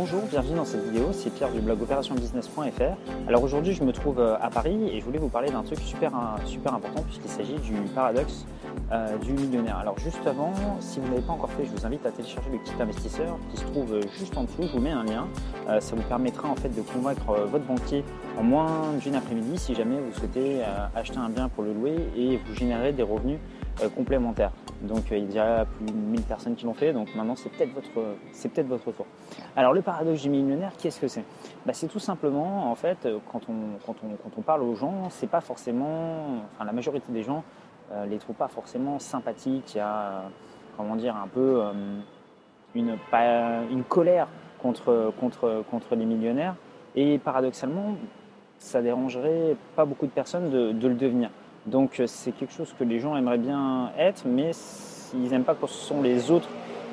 Bonjour, bienvenue dans cette vidéo, c'est Pierre du blog opérationbusiness.fr. Alors aujourd'hui je me trouve euh, à Paris et je voulais vous parler d'un truc super, important puisqu'il s'agit du paradoxe euh, du millionnaire. Alors juste avant, si vous ne l'avez pas encore fait, je vous invite à télécharger le kit investisseur qui se trouve euh, juste en dessous, je vous mets un lien. ça vous permettra en fait de convaincre votre banquier en moins d'une après-midi si jamais vous souhaitez acheter un bien pour le louer et vous générer des revenus complémentaires. Donc euh, il y a plus de 1000 personnes qui l'ont fait, donc maintenant c'est peut-être votre, peut votre tour. Alors le paradoxe du millionnaire, qu'est-ce que c'est? Bah, C'est tout simplement, en fait, euh, quand on, quand on, quand on parle aux gens, c'est pas forcément, enfin la majorité des gens euh, les trouvent pas forcément sympathiques, il y a, comment dire, un peu une, une colère contre, contre, contre les millionnaires, et paradoxalement, ça dérangerait pas beaucoup de personnes de, de le devenir. Donc euh, c'est quelque chose que les gens aimeraient bien être, mais ils n'aiment pas quand ce sont les autres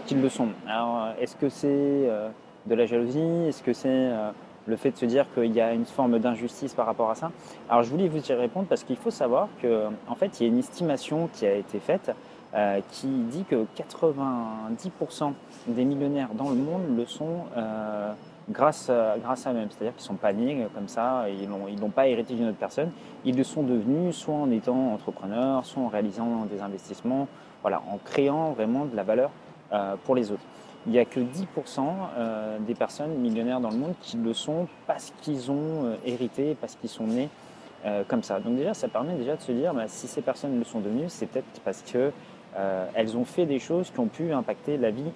qui le sont. Alors euh, est-ce que c'est euh, de la jalousie? Est-ce que c'est le fait de se dire qu'il y a une forme d'injustice par rapport à ça? Alors je voulais vous y répondre parce qu'il faut savoir qu'en fait il y a une estimation qui a été faite qui dit que 90% des millionnaires dans le monde le sont grâce à, grâce à eux-mêmes. C'est-à-dire qu'ils sont pas nés comme ça, ils n'ont ils pas hérité d'une autre personne. Ils le sont devenus soit en étant entrepreneurs, soit en réalisant des investissements, voilà, en créant vraiment de la valeur euh, pour les autres. Il n'y a que 10% euh, des personnes millionnaires dans le monde qui le sont parce qu'ils ont euh, hérité, parce qu'ils sont nés comme ça. Donc déjà, ça permet déjà de se dire, bah, si ces personnes le sont devenues, c'est peut-être parce qu'elles ont fait des choses qui ont pu impacter la vie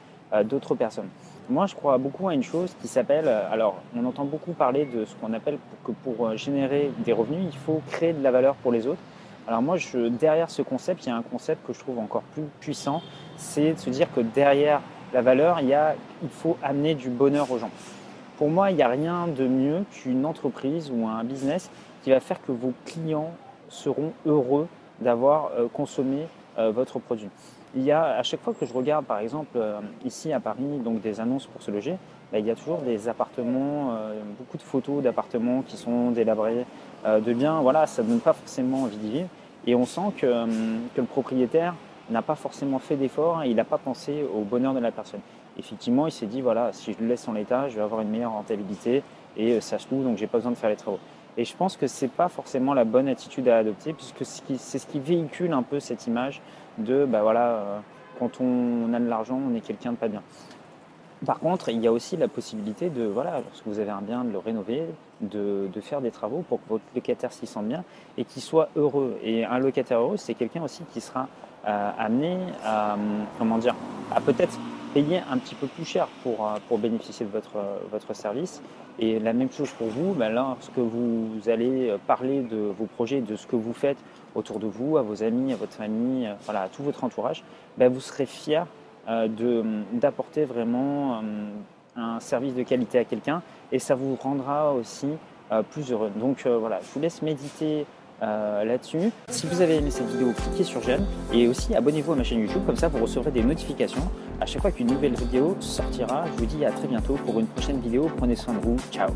d'autres personnes. Moi, je crois beaucoup à une chose qui s'appelle, euh, alors on entend beaucoup parler de ce qu'on appelle que pour euh, générer des revenus, il faut créer de la valeur pour les autres. Alors moi, je, derrière ce concept, il y a un concept que je trouve encore plus puissant, c'est de se dire que derrière la valeur, il, y a, il faut amener du bonheur aux gens. Pour moi, il n'y a rien de mieux qu'une entreprise ou un business qui va faire que vos clients seront heureux d'avoir euh, consommé votre produit il y a à chaque fois que je regarde, par exemple, euh, ici à Paris, donc des annonces pour se loger, bah, il y a toujours des appartements, euh, beaucoup de photos d'appartements qui sont délabrés, euh, de biens. Voilà, ça ne donne pas forcément envie d'y vivre. Et on sent que, que le propriétaire n'a pas forcément fait d'efforts il n'a pas pensé au bonheur de la personne. Effectivement, il s'est dit voilà, si je le laisse en l'état, je vais avoir une meilleure rentabilité et ça se loue, donc j'ai pas besoin de faire les travaux. Et je pense que c'est pas forcément la bonne attitude à adopter, puisque c'est ce qui véhicule un peu cette image de, bah voilà, euh, quand on a de l'argent, on est quelqu'un de pas bien. Par contre, il y a aussi la possibilité de, voilà, lorsque vous avez un bien, de le rénover, de, faire des travaux pour que votre locataire s'y sente bien et qu'il soit heureux. Et un locataire heureux, c'est quelqu'un aussi qui sera euh, amené à, comment dire, à peut-être payer un petit peu plus cher pour, euh, pour bénéficier de votre, votre service. Et la même chose pour vous, ben lorsque vous allez parler de vos projets, de ce que vous faites autour de vous, à vos amis, à votre famille, euh, voilà, à tout votre entourage, ben vous serez fier euh, d'apporter vraiment euh, un service de qualité à quelqu'un et ça vous rendra aussi plus heureux. Donc voilà, je vous laisse méditer euh, là-dessus. Si vous avez aimé cette vidéo, cliquez sur j'aime et aussi abonnez-vous à ma chaîne YouTube, comme ça vous recevrez des notifications à chaque fois qu'une nouvelle vidéo sortira. Je vous dis à très bientôt pour une prochaine vidéo. Prenez soin de vous. Ciao